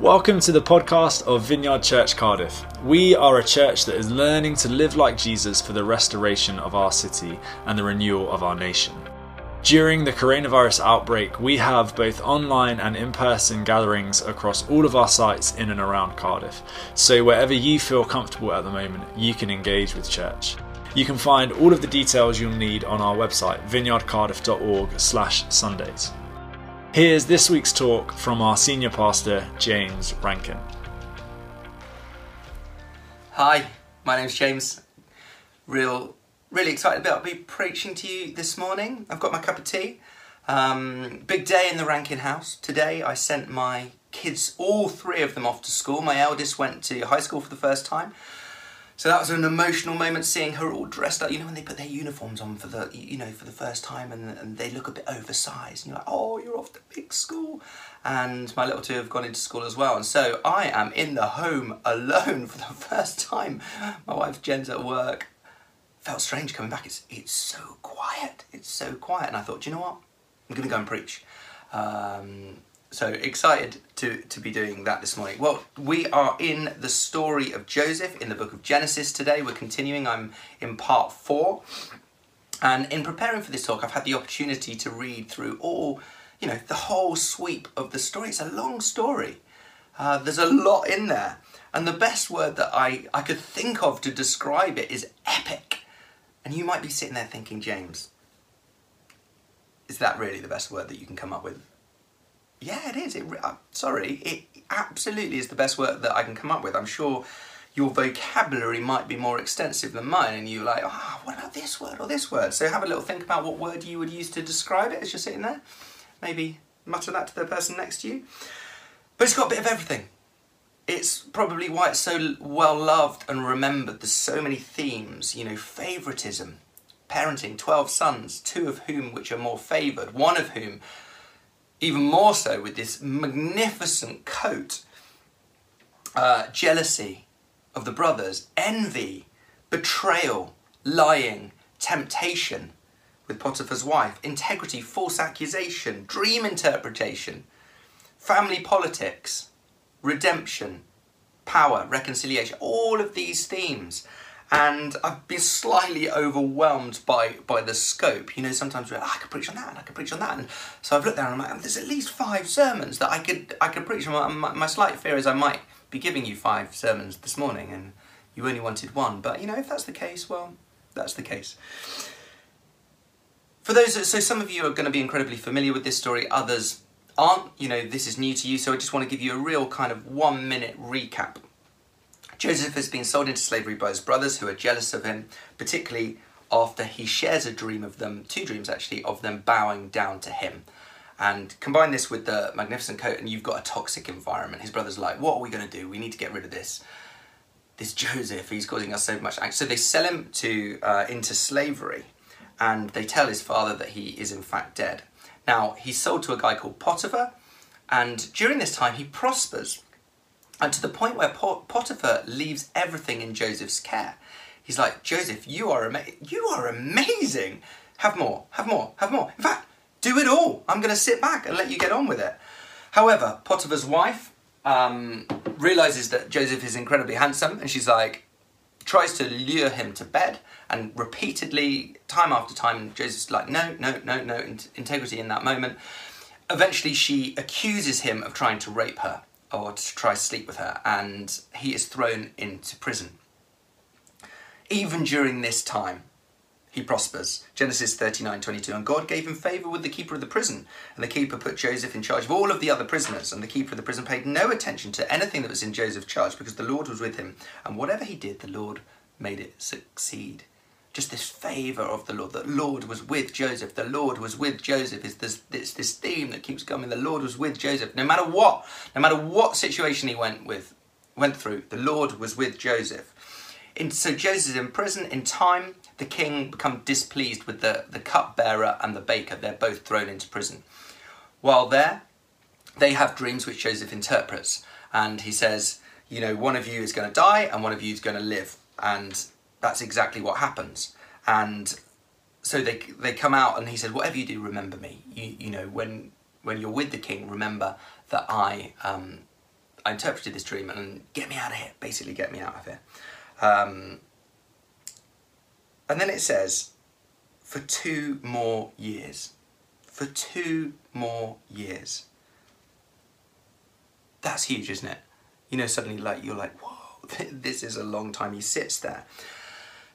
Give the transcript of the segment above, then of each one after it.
Welcome to the podcast of Vineyard Church Cardiff. We are a church that is learning to live like Jesus for the restoration of our city and the renewal of our nation. During the coronavirus outbreak, we have both online and in person gatherings across all of our sites in and around Cardiff. So, wherever you feel comfortable at the moment, you can engage with church. You can find all of the details you'll need on our website, vineyardcardiff.org/slash Sundays. Here's this week's talk from our senior pastor, James Rankin. Hi, my name's James. Real, really excited about be preaching to you this morning. I've got my cup of tea. Um, big day in the Rankin house. Today I sent my kids, all three of them, off to school. My eldest went to high school for the first time. So that was an emotional moment seeing her all dressed up. You know when they put their uniforms on for the you know for the first time and, and they look a bit oversized and you're like, oh, you're off to big school. And my little two have gone into school as well. And so I am in the home alone for the first time. My wife Jen's at work. Felt strange coming back. It's it's so quiet. It's so quiet. And I thought, you know what? I'm gonna go and preach. Um, so excited to, to be doing that this morning. Well, we are in the story of Joseph in the book of Genesis today. We're continuing, I'm in part four. And in preparing for this talk, I've had the opportunity to read through all, you know, the whole sweep of the story. It's a long story. Uh, there's a lot in there. And the best word that I, I could think of to describe it is epic. And you might be sitting there thinking, James, is that really the best word that you can come up with? Yeah, it is. It, uh, sorry, it absolutely is the best word that I can come up with. I'm sure your vocabulary might be more extensive than mine, and you're like, ah, oh, what about this word or this word? So have a little think about what word you would use to describe it as you're sitting there. Maybe mutter that to the person next to you. But it's got a bit of everything. It's probably why it's so well loved and remembered. There's so many themes, you know, favoritism, parenting, 12 sons, two of whom which are more favoured, one of whom even more so with this magnificent coat, uh, jealousy of the brothers, envy, betrayal, lying, temptation with Potiphar's wife, integrity, false accusation, dream interpretation, family politics, redemption, power, reconciliation, all of these themes and I've been slightly overwhelmed by by the scope. You know, sometimes we're like, oh, I could preach on that, and I could preach on that, and so I've looked there and I'm like, there's at least five sermons that I could I could preach. My, my, my slight fear is I might be giving you five sermons this morning, and you only wanted one. But you know, if that's the case, well, that's the case. For those, so some of you are going to be incredibly familiar with this story. Others aren't. You know, this is new to you, so I just want to give you a real kind of one minute recap Joseph has been sold into slavery by his brothers who are jealous of him, particularly after he shares a dream of them, two dreams actually, of them bowing down to him. And combine this with the magnificent coat, and you've got a toxic environment. His brother's are like, What are we going to do? We need to get rid of this. This Joseph, he's causing us so much angst. So they sell him to uh, into slavery, and they tell his father that he is in fact dead. Now, he's sold to a guy called Potiphar, and during this time, he prospers and to the point where Potiphar leaves everything in Joseph's care. He's like, Joseph, you are ama- you are amazing. Have more, have more, have more. In fact, do it all. I'm going to sit back and let you get on with it. However, Potiphar's wife um, realizes that Joseph is incredibly handsome, and she's like, tries to lure him to bed, and repeatedly, time after time, Joseph's like, no, no, no, no, integrity in that moment. Eventually, she accuses him of trying to rape her or to try to sleep with her, and he is thrown into prison. Even during this time, he prospers. Genesis 39 22. And God gave him favour with the keeper of the prison. And the keeper put Joseph in charge of all of the other prisoners. And the keeper of the prison paid no attention to anything that was in Joseph's charge because the Lord was with him. And whatever he did, the Lord made it succeed just this favour of the Lord. The Lord was with Joseph. The Lord was with Joseph. Is this, this this theme that keeps coming. The Lord was with Joseph. No matter what, no matter what situation he went with, went through, the Lord was with Joseph. In, so Joseph is in prison. In time, the king become displeased with the, the cupbearer and the baker. They're both thrown into prison. While there, they have dreams which Joseph interprets. And he says, you know, one of you is going to die and one of you is going to live. And that's exactly what happens. And so they they come out and he said, whatever you do, remember me. You you know when when you're with the king, remember that I um, I interpreted this dream and get me out of here, basically get me out of here. Um, and then it says, for two more years. For two more years. That's huge, isn't it? You know, suddenly like you're like, whoa, this is a long time. He sits there.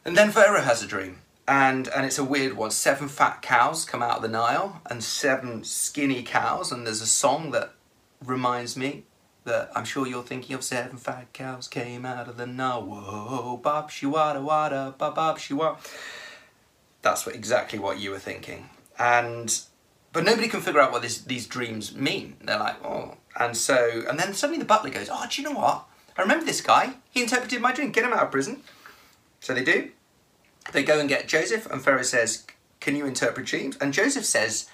And then Pharaoh has a dream. And, and it's a weird one. Seven fat cows come out of the Nile and seven skinny cows. And there's a song that reminds me that I'm sure you're thinking of seven fat cows came out of the Nile. Whoa, bob shiwada wada, bob bob shiwa. That's what, exactly what you were thinking. And but nobody can figure out what this, these dreams mean. They're like, oh, and so and then suddenly the butler goes, oh, do you know what? I remember this guy. He interpreted my dream. Get him out of prison. So they do. They go and get Joseph, and Pharaoh says, can you interpret dreams? And Joseph says,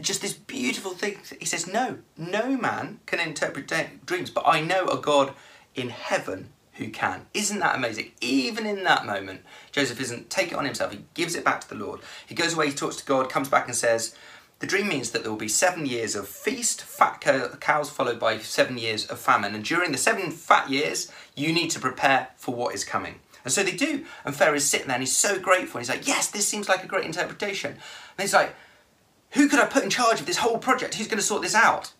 just this beautiful thing. He says, No, no man can interpret dreams, but I know a God in heaven who can. Isn't that amazing? Even in that moment, Joseph doesn't take it on himself. He gives it back to the Lord. He goes away, he talks to God, comes back and says, the dream means that there will be seven years of feast, fat cows, followed by seven years of famine. And during the seven fat years, you need to prepare for what is coming. And so they do. And Pharaoh is sitting there and he's so grateful. He's like, yes, this seems like a great interpretation. And he's like, who could I put in charge of this whole project? Who's going to sort this out?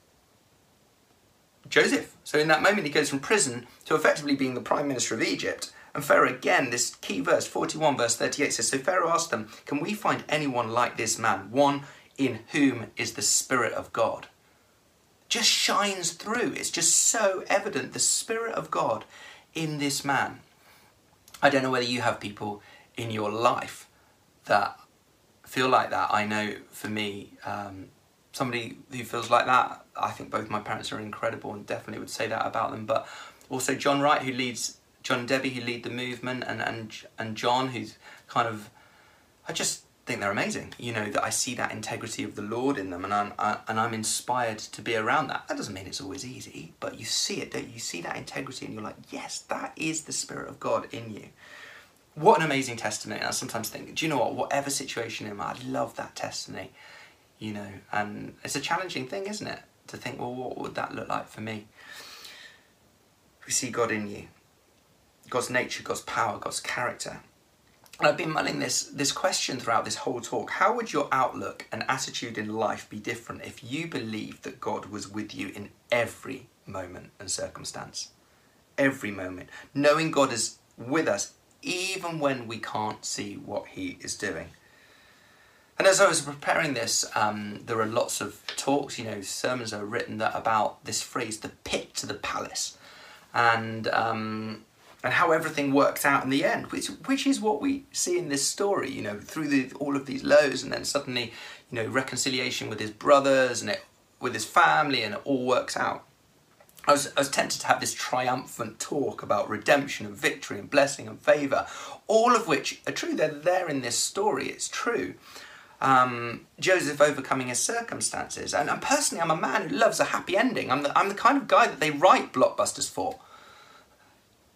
Joseph. So in that moment, he goes from prison to effectively being the prime minister of Egypt. And Pharaoh, again, this key verse, 41, verse 38 says, So Pharaoh asked them, Can we find anyone like this man, one in whom is the Spirit of God? Just shines through. It's just so evident the Spirit of God in this man. I don't know whether you have people in your life that feel like that. I know for me, um, somebody who feels like that, I think both my parents are incredible and definitely would say that about them. But also John Wright, who leads John and Debbie, who lead the movement, and and and John, who's kind of, I just think they're amazing. You know that I see that integrity of the Lord in them, and I'm I, and I'm inspired to be around that. That doesn't mean it's always easy, but you see it, don't you? You see that integrity, and you're like, yes, that is the Spirit of God in you what an amazing testimony. And I sometimes think, do you know what? Whatever situation I'm in, I love that testimony, you know. And it's a challenging thing, isn't it? To think, well, what would that look like for me? We see God in you, God's nature, God's power, God's character. I've been mulling this, this question throughout this whole talk. How would your outlook and attitude in life be different if you believed that God was with you in every moment and circumstance? Every moment. Knowing God is with us even when we can't see what he is doing. And as I was preparing this, um, there are lots of talks, you know, sermons are written that about this phrase, the pit to the palace, and um, and how everything works out in the end, which which is what we see in this story, you know, through the, all of these lows, and then suddenly, you know, reconciliation with his brothers and it, with his family, and it all works out. I was, I was tempted to have this triumphant talk about redemption and victory and blessing and favour, all of which are true. They're there in this story, it's true. Um, Joseph overcoming his circumstances. And, and, personally, I'm a man who loves a happy ending. I'm the, I'm the kind of guy that they write blockbusters for.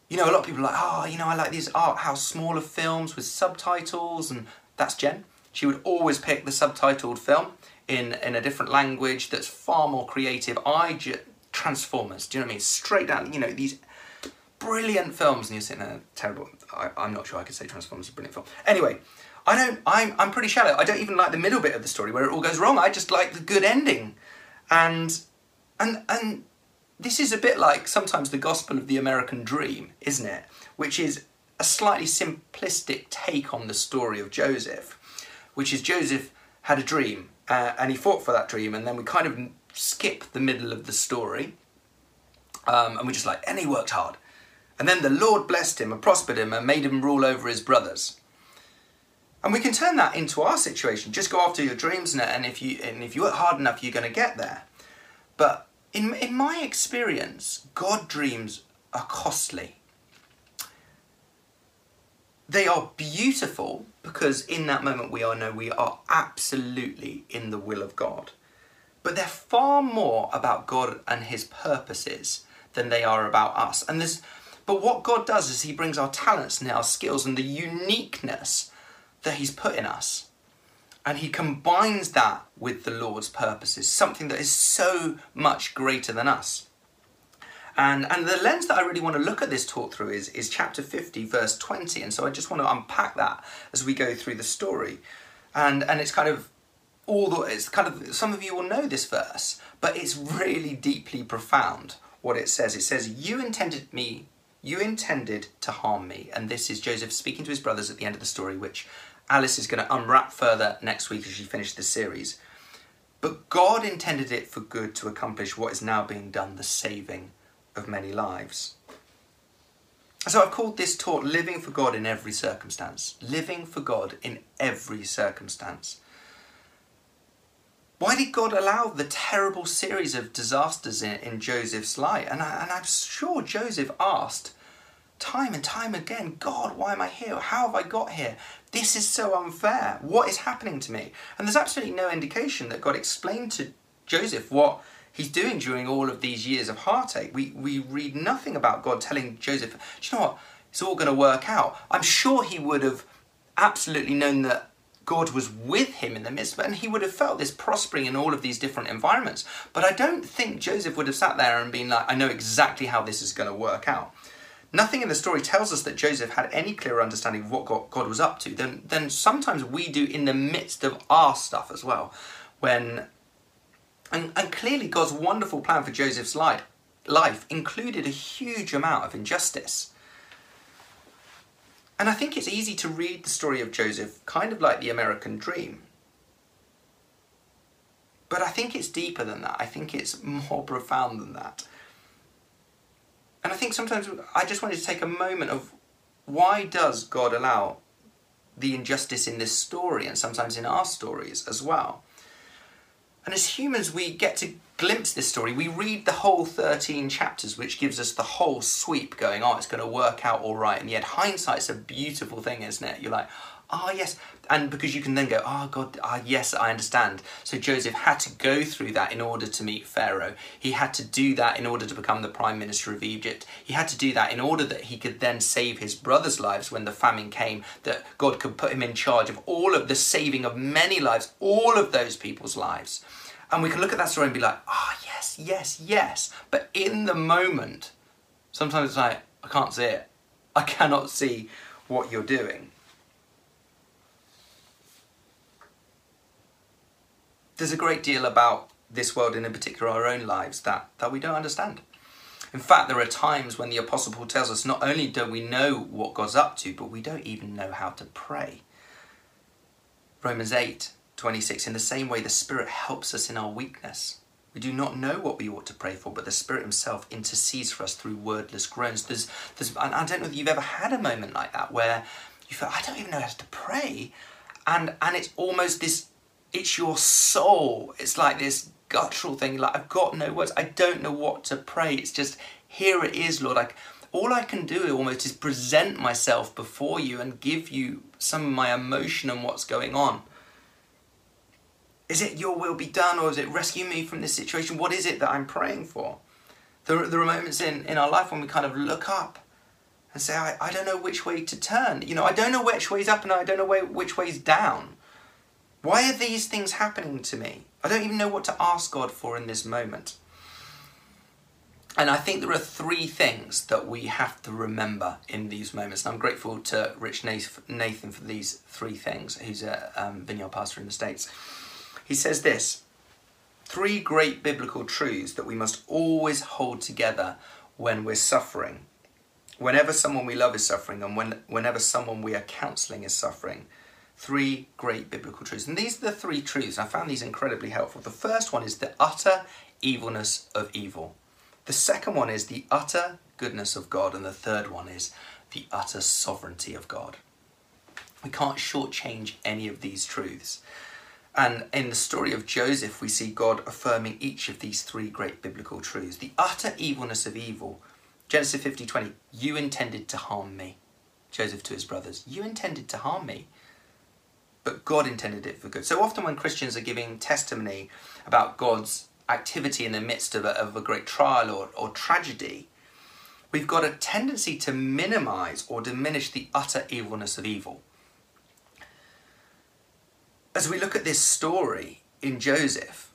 You know, a lot of people are like, oh, you know, I like these art house smaller films with subtitles, and that's Jen. She would always pick the subtitled film in, in a different language that's far more creative. I Transformers. Do you know what I mean? Straight down, you know, these brilliant films, and you're sitting there, terrible. I, am not sure I could say Transformers is a brilliant film. Anyway, I don't. I'm I'm pretty shallow. I don't even like the middle bit of the story where it all goes wrong. I just like the good ending, and and and this is a bit like sometimes the gospel of the American dream, isn't it? Which is a slightly simplistic take on the story of Joseph, which is Joseph had a dream uh, and he fought for that dream, and then we kind of skip the middle of the story. Um, and we're just like, and he worked hard. And then the Lord blessed him and prospered him and made him rule over his brothers. And we can turn that into our situation. Just go after your dreams, and if you and if you work hard enough, you're going to get there. But in in my experience, God dreams are costly. They are beautiful because in that moment we all know we are absolutely in the will of God. But they're far more about God and his purposes than they are about us. And this but what God does is he brings our talents and our skills and the uniqueness that he's put in us. And he combines that with the Lord's purposes, something that is so much greater than us. And, and the lens that I really want to look at this talk through is, is chapter 50, verse 20. And so I just want to unpack that as we go through the story. And, and it's kind of all the, it's kind of, some of you will know this verse, but it's really deeply profound what it says. It says, You intended me, you intended to harm me. And this is Joseph speaking to his brothers at the end of the story, which Alice is going to unwrap further next week as she finishes the series. But God intended it for good to accomplish what is now being done, the saving of many lives. So I've called this talk Living for God in Every Circumstance. Living for God in every circumstance. Why did God allow the terrible series of disasters in, in Joseph's life? And, I, and I'm sure Joseph asked time and time again, God, why am I here? How have I got here? This is so unfair. What is happening to me? And there's absolutely no indication that God explained to Joseph what he's doing during all of these years of heartache. We, we read nothing about God telling Joseph, do you know what? It's all going to work out. I'm sure he would have absolutely known that God was with him in the midst and he would have felt this prospering in all of these different environments. But I don't think Joseph would have sat there and been like, I know exactly how this is going to work out. Nothing in the story tells us that Joseph had any clear understanding of what God, God was up to. than, then sometimes we do in the midst of our stuff as well, when and, and clearly, God's wonderful plan for Joseph's life, life included a huge amount of injustice. And I think it's easy to read the story of Joseph kind of like the American dream. But I think it's deeper than that. I think it's more profound than that. And I think sometimes I just wanted to take a moment of why does God allow the injustice in this story and sometimes in our stories as well? And as humans, we get to glimpse this story. We read the whole 13 chapters, which gives us the whole sweep going, oh, it's going to work out all right. And yet, hindsight's a beautiful thing, isn't it? You're like, oh, yes. And because you can then go, oh, God, ah, yes, I understand. So Joseph had to go through that in order to meet Pharaoh. He had to do that in order to become the prime minister of Egypt. He had to do that in order that he could then save his brothers' lives when the famine came, that God could put him in charge of all of the saving of many lives, all of those people's lives. And we can look at that story and be like, ah, oh, yes, yes, yes. But in the moment, sometimes it's like, I can't see it. I cannot see what you're doing. There's a great deal about this world and in particular our own lives that, that we don't understand. In fact, there are times when the Apostle Paul tells us not only don't we know what God's up to, but we don't even know how to pray. Romans 8 26 In the same way, the Spirit helps us in our weakness. We do not know what we ought to pray for, but the Spirit Himself intercedes for us through wordless groans. There's, there's, I don't know if you've ever had a moment like that where you feel, I don't even know how to pray. And, and it's almost this, it's your soul. It's like this guttural thing, like, I've got no words. I don't know what to pray. It's just, here it is, Lord. Like, all I can do almost is present myself before you and give you some of my emotion and what's going on. Is it your will be done or is it rescue me from this situation? What is it that I'm praying for? There, there are moments in, in our life when we kind of look up and say, I, I don't know which way to turn. You know, I don't know which way's up and I don't know way, which way's down. Why are these things happening to me? I don't even know what to ask God for in this moment. And I think there are three things that we have to remember in these moments. And I'm grateful to Rich Nathan for these three things, who's a um, vineyard pastor in the States. He says this three great biblical truths that we must always hold together when we're suffering. Whenever someone we love is suffering, and when, whenever someone we are counseling is suffering. Three great biblical truths. And these are the three truths. I found these incredibly helpful. The first one is the utter evilness of evil. The second one is the utter goodness of God. And the third one is the utter sovereignty of God. We can't shortchange any of these truths. And in the story of Joseph, we see God affirming each of these three great biblical truths. The utter evilness of evil. Genesis 50 20, you intended to harm me. Joseph to his brothers, you intended to harm me. But God intended it for good. So often, when Christians are giving testimony about God's activity in the midst of a, of a great trial or, or tragedy, we've got a tendency to minimize or diminish the utter evilness of evil as we look at this story in Joseph,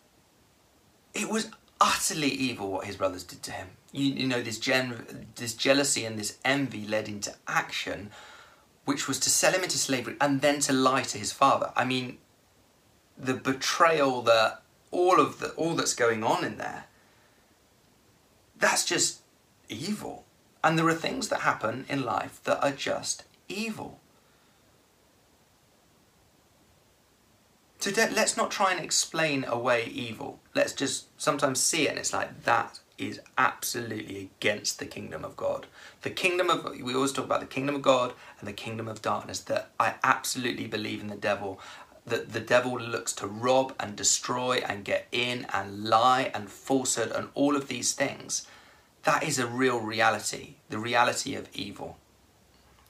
it was utterly evil what his brothers did to him. You, you know, this, gen, this jealousy and this envy led into action, which was to sell him into slavery and then to lie to his father. I mean, the betrayal, the all of the all that's going on in there. That's just evil. And there are things that happen in life that are just evil. So let's not try and explain away evil. Let's just sometimes see it and it's like that is absolutely against the kingdom of God. The kingdom of we always talk about the kingdom of God and the kingdom of darkness that I absolutely believe in the devil that the devil looks to rob and destroy and get in and lie and falsehood and all of these things. That is a real reality, the reality of evil.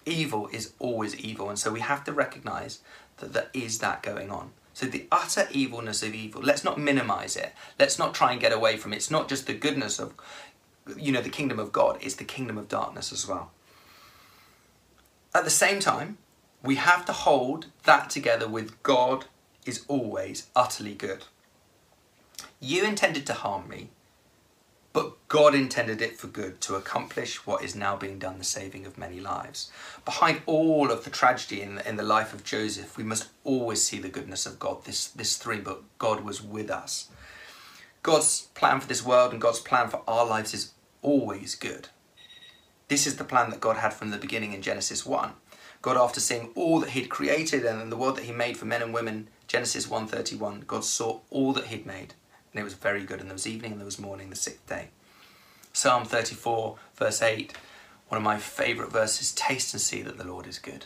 Evil is always evil, and so we have to recognize that there is that going on. So the utter evilness of evil, let's not minimize it. Let's not try and get away from it. It's not just the goodness of, you know, the kingdom of God, it's the kingdom of darkness as well. At the same time, we have to hold that together with God is always utterly good. You intended to harm me, but God intended it for good to accomplish what is now being done, the saving of many lives. Behind all of the tragedy in the, in the life of Joseph, we must always see the goodness of God. This, this three book, God was with us. God's plan for this world and God's plan for our lives is always good. This is the plan that God had from the beginning in Genesis 1. God, after seeing all that He'd created and the world that He made for men and women, Genesis 1:31, God saw all that He'd made and it was very good. And there was evening and there was morning, the sixth day. Psalm 34, verse 8, one of my favourite verses Taste and see that the Lord is good.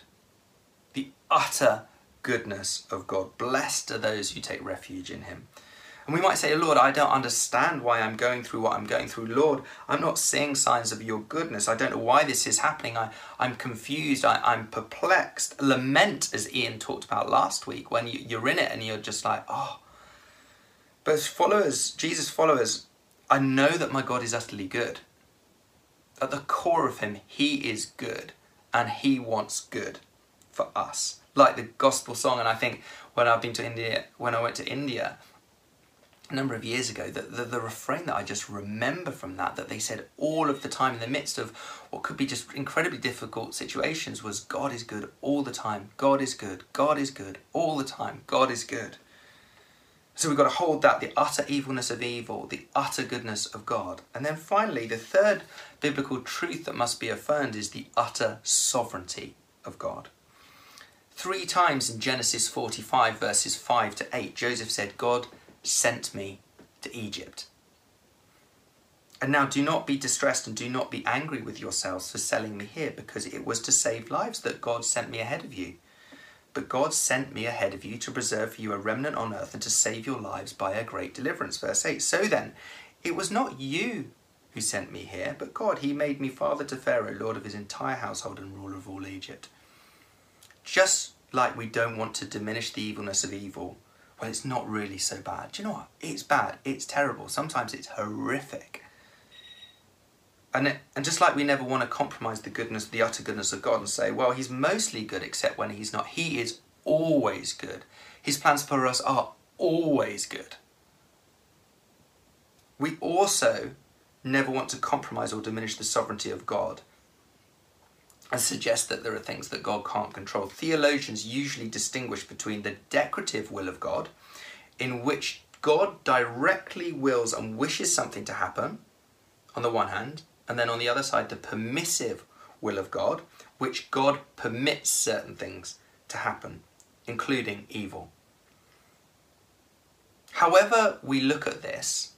The utter goodness of God. Blessed are those who take refuge in Him. And we might say, Lord, I don't understand why I'm going through what I'm going through. Lord, I'm not seeing signs of your goodness. I don't know why this is happening. I, I'm confused. I, I'm perplexed. Lament, as Ian talked about last week, when you, you're in it and you're just like, oh, but as followers, Jesus followers, I know that my God is utterly good. At the core of him, he is good and he wants good for us. Like the gospel song, and I think when I've been to India, when I went to India a number of years ago, the, the, the refrain that I just remember from that, that they said all of the time in the midst of what could be just incredibly difficult situations, was God is good all the time. God is good. God is good all the time. God is good. So we've got to hold that the utter evilness of evil, the utter goodness of God. And then finally, the third biblical truth that must be affirmed is the utter sovereignty of God. Three times in Genesis 45, verses 5 to 8, Joseph said, God sent me to Egypt. And now do not be distressed and do not be angry with yourselves for selling me here, because it was to save lives that God sent me ahead of you. But God sent me ahead of you to preserve for you a remnant on earth and to save your lives by a great deliverance. Verse 8. So then, it was not you who sent me here, but God. He made me father to Pharaoh, lord of his entire household and ruler of all Egypt. Just like we don't want to diminish the evilness of evil, well, it's not really so bad. Do you know what? It's bad. It's terrible. Sometimes it's horrific. And, it, and just like we never want to compromise the goodness, the utter goodness of God and say, well, he's mostly good except when he's not. He is always good. His plans for us are always good. We also never want to compromise or diminish the sovereignty of God and suggest that there are things that God can't control. Theologians usually distinguish between the decretive will of God, in which God directly wills and wishes something to happen, on the one hand, and then on the other side, the permissive will of God, which God permits certain things to happen, including evil. However, we look at this,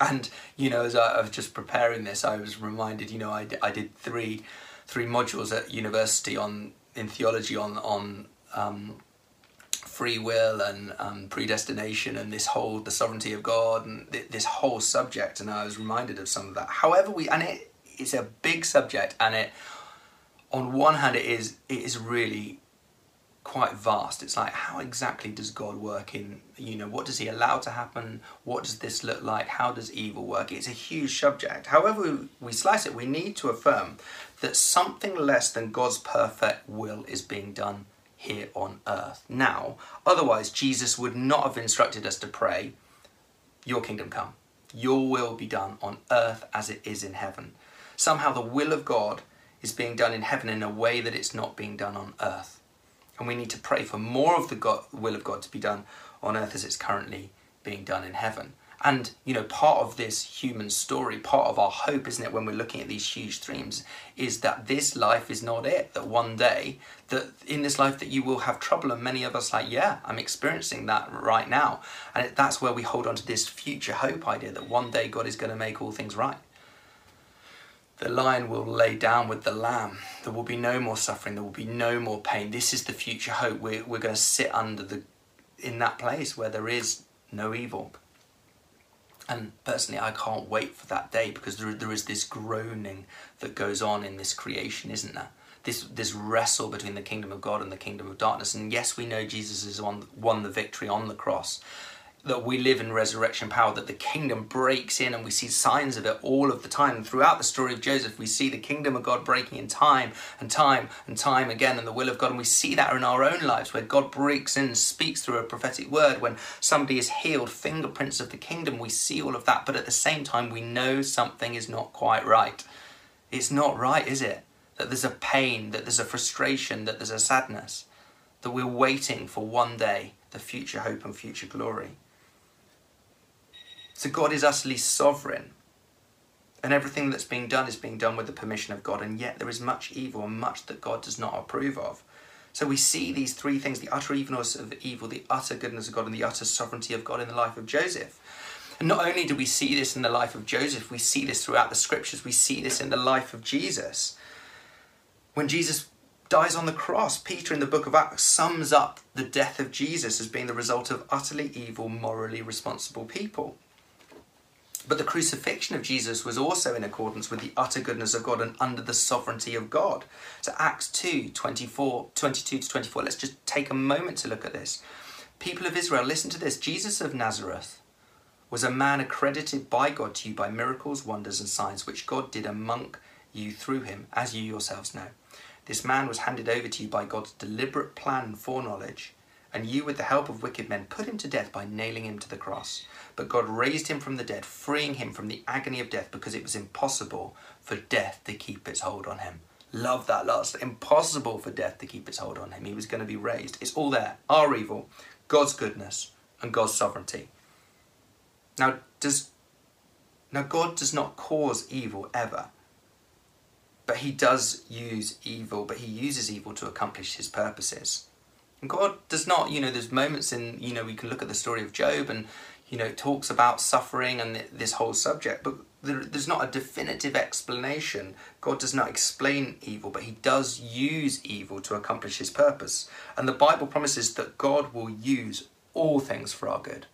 and you know, as I was just preparing this, I was reminded, you know, I, I did three three modules at university on in theology on on um, free will and um, predestination and this whole the sovereignty of God and th- this whole subject. And I was reminded of some of that. However we and it it's a big subject and it on one hand it is it is really quite vast. It's like how exactly does God work in you know what does he allow to happen? What does this look like? How does evil work? It's a huge subject. However we slice it we need to affirm that something less than God's perfect will is being done here on earth now. Otherwise, Jesus would not have instructed us to pray, Your kingdom come. Your will be done on earth as it is in heaven. Somehow the will of God is being done in heaven in a way that it's not being done on earth. And we need to pray for more of the God, will of God to be done on earth as it's currently being done in heaven. And, you know, part of this human story, part of our hope, isn't it, when we're looking at these huge streams, is that this life is not it. That one day, that in this life, that you will have trouble. And many of us, like, yeah, I'm experiencing that right now. And that's where we hold on to this future hope idea that one day God is going to make all things right. The lion will lay down with the lamb. There will be no more suffering. There will be no more pain. This is the future hope. We're, we're going to sit under the, in that place where there is no evil. And personally, I can't wait for that day because there, there is this groaning that goes on in this creation, isn't there? This, this wrestle between the kingdom of God and the kingdom of darkness. And yes, we know Jesus has won, won the victory on the cross, that we live in resurrection power, that the kingdom breaks in, and we see signs of it all of the time. throughout the story of Joseph, we see the kingdom of God breaking in time and time and time again, and the will of God. And we see that in our own lives, where God breaks in and speaks through a prophetic word. When somebody is healed, fingerprints of the kingdom, we see all of that. But at the same time, we know something is not quite right. It's not right, is it? That there's a pain, that there's a frustration, that there's a sadness, that we're waiting for one day the future hope and future glory. So God is utterly sovereign. And everything that's being done is being done with the permission of God, and yet there is much evil and much that God does not approve of. So we see these three things the utter evilness of evil, the utter goodness of God, and the utter sovereignty of God in the life of Joseph. And not only do we see this in the life of Joseph, we see this throughout the scriptures, we see this in the life of Jesus. When Jesus dies on the cross, Peter in the book of Acts sums up the death of Jesus as being the result of utterly evil, morally responsible people. But the crucifixion of Jesus was also in accordance with the utter goodness of God and under the sovereignty of God. So Acts 2, 24, 22 to 24, let's just take a moment to look at this. People of Israel, listen to this. Jesus of Nazareth was a man accredited by God to you by miracles, wonders, and signs, which God did among you through him, as you yourselves know. This man was handed over to you by God's deliberate plan and foreknowledge, and you, with the help of wicked men, put him to death by nailing him to the cross. But God raised him from the dead, freeing him from the agony of death because it was impossible for death to keep its hold on him. Love that last. Impossible for death to keep its hold on him. He was going to be raised. It's all there. Our evil, God's goodness, and God's sovereignty. Now, does now God does not cause evil ever. But he does use evil, but he uses evil to accomplish his purposes. God does not, you know, there's moments in, you know, we can look at the story of Job and you know, it talks about suffering and this whole subject, but there, there's not a definitive explanation. God does not explain evil, but He does use evil to accomplish His purpose. And the Bible promises that God will use all things for our good.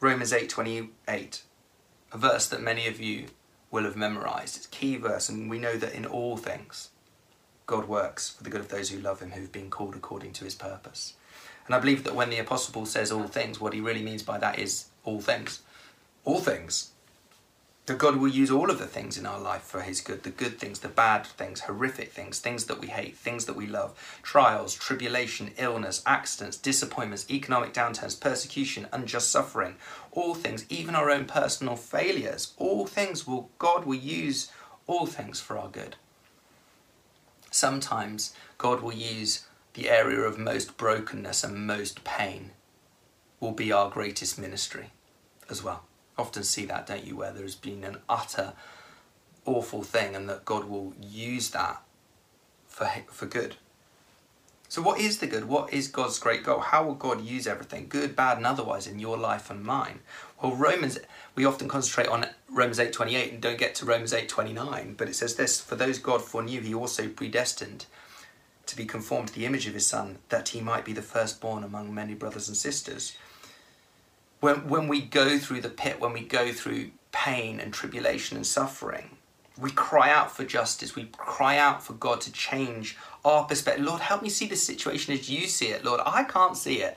Romans 8:28, a verse that many of you will have memorized. It's a key verse, and we know that in all things, God works for the good of those who love Him, who've been called according to His purpose. And I believe that when the apostle Paul says all things, what he really means by that is all things. All things. That God will use all of the things in our life for His good the good things, the bad things, horrific things, things that we hate, things that we love, trials, tribulation, illness, accidents, disappointments, economic downturns, persecution, unjust suffering, all things, even our own personal failures, all things will God will use all things for our good. Sometimes God will use the area of most brokenness and most pain will be our greatest ministry as well. Often see that, don't you, where there's been an utter awful thing and that God will use that for, for good. So, what is the good? What is God's great goal? How will God use everything, good, bad, and otherwise, in your life and mine? Well, Romans, we often concentrate on Romans 8:28 and don't get to Romans 8:29, but it says this: "For those God foreknew, He also predestined to be conformed to the image of His Son, that He might be the firstborn among many brothers and sisters." when, when we go through the pit, when we go through pain and tribulation and suffering, we cry out for justice. We cry out for God to change our perspective. Lord, help me see the situation as you see it. Lord, I can't see it.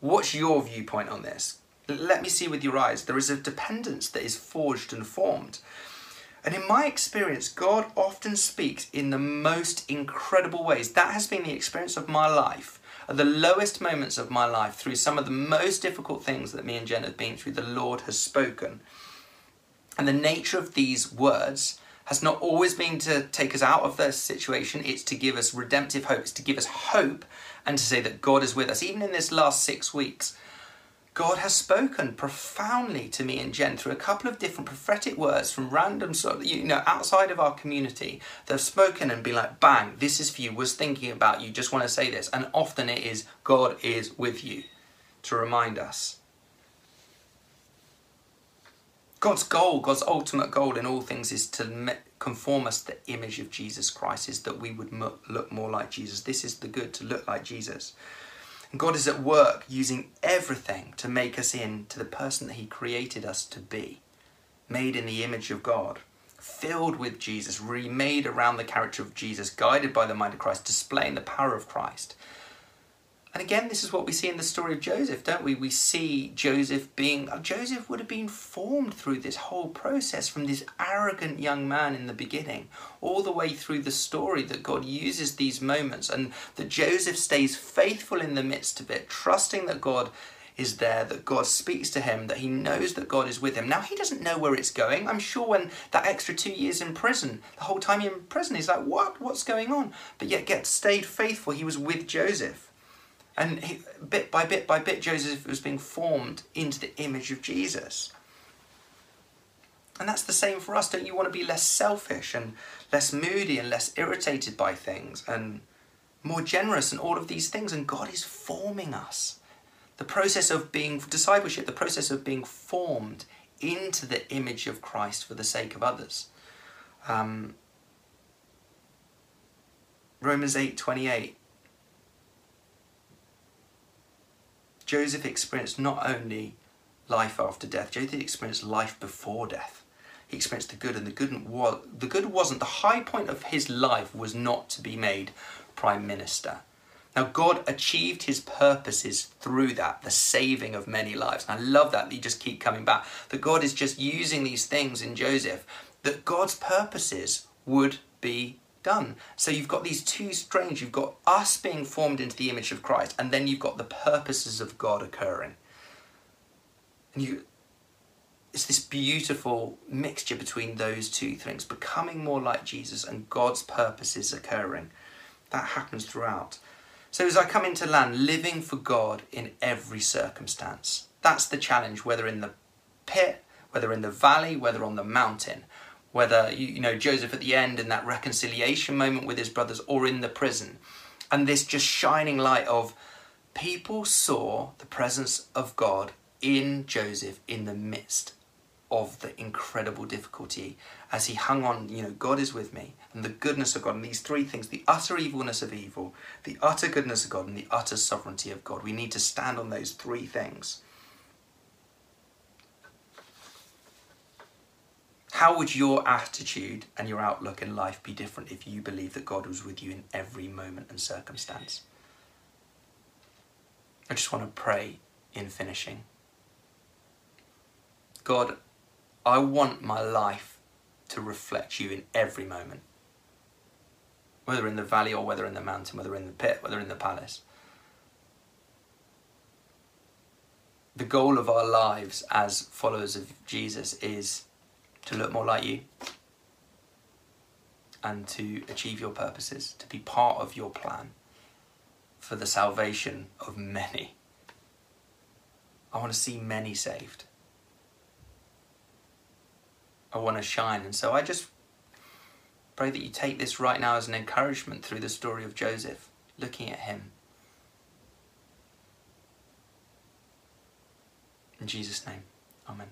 What's your viewpoint on this? Let me see with your eyes. There is a dependence that is forged and formed. And in my experience, God often speaks in the most incredible ways. That has been the experience of my life at the lowest moments of my life, through some of the most difficult things that me and Jen have been through, the Lord has spoken. And the nature of these words has not always been to take us out of the situation, it's to give us redemptive hope, it's to give us hope and to say that God is with us. Even in this last six weeks, God has spoken profoundly to me and Jen through a couple of different prophetic words from random sort of, you know, outside of our community. They've spoken and been like, bang, this is for you, was thinking about you, just want to say this. And often it is, God is with you to remind us. God's goal, God's ultimate goal in all things is to conform us to the image of Jesus Christ, is that we would look more like Jesus. This is the good, to look like Jesus. God is at work using everything to make us into the person that He created us to be, made in the image of God, filled with Jesus, remade around the character of Jesus, guided by the mind of Christ, displaying the power of Christ. And again, this is what we see in the story of Joseph, don't we? We see Joseph being, uh, Joseph would have been formed through this whole process from this arrogant young man in the beginning, all the way through the story that God uses these moments and that Joseph stays faithful in the midst of it, trusting that God is there, that God speaks to him, that he knows that God is with him. Now, he doesn't know where it's going. I'm sure when that extra two years in prison, the whole time in prison, he's like, what? What's going on? But yet, get stayed faithful. He was with Joseph. And he, bit by bit by bit, Joseph was being formed into the image of Jesus. And that's the same for us. Don't you want to be less selfish and less moody and less irritated by things and more generous and all of these things? And God is forming us. The process of being discipleship, the process of being formed into the image of Christ for the sake of others. Um, Romans 8 28 Joseph experienced not only life after death, Joseph experienced life before death. He experienced the good, and the good was the good wasn't the high point of his life was not to be made prime minister. Now God achieved his purposes through that, the saving of many lives. And I love that, that you just keep coming back. That God is just using these things in Joseph, that God's purposes would be done. So you've got these two strange, you've got us being formed into the image of Christ, and then you've got the purposes of God occurring. And you it's this beautiful mixture between those two things, becoming more like Jesus and God's purposes occurring. That happens throughout. So as I come into land, living for God in every circumstance. That's the challenge, whether in the pit, whether in the valley, whether on the mountain whether you know Joseph at the end in that reconciliation moment with his brothers or in the prison. And this just shining light of people saw the presence of God in Joseph in the midst of the incredible difficulty as he hung on you know God is with me and the goodness of God and these three things the utter evilness of evil the utter goodness of God and the utter sovereignty of God. We need to stand on those three things How would your attitude and your outlook in life be different if you believed that God was with you in every moment and circumstance? I just want to pray in finishing. God, I want my life to reflect you in every moment, whether in the valley or whether in the mountain, whether in the pit, whether in the palace. The goal of our lives as followers of Jesus is to look more like you and to achieve your purposes, to be part of your plan for the salvation of many. I want to see many saved. I want to shine. And so I just pray that you take this right now as an encouragement through the story of Joseph, looking at him. In Jesus' name, Amen.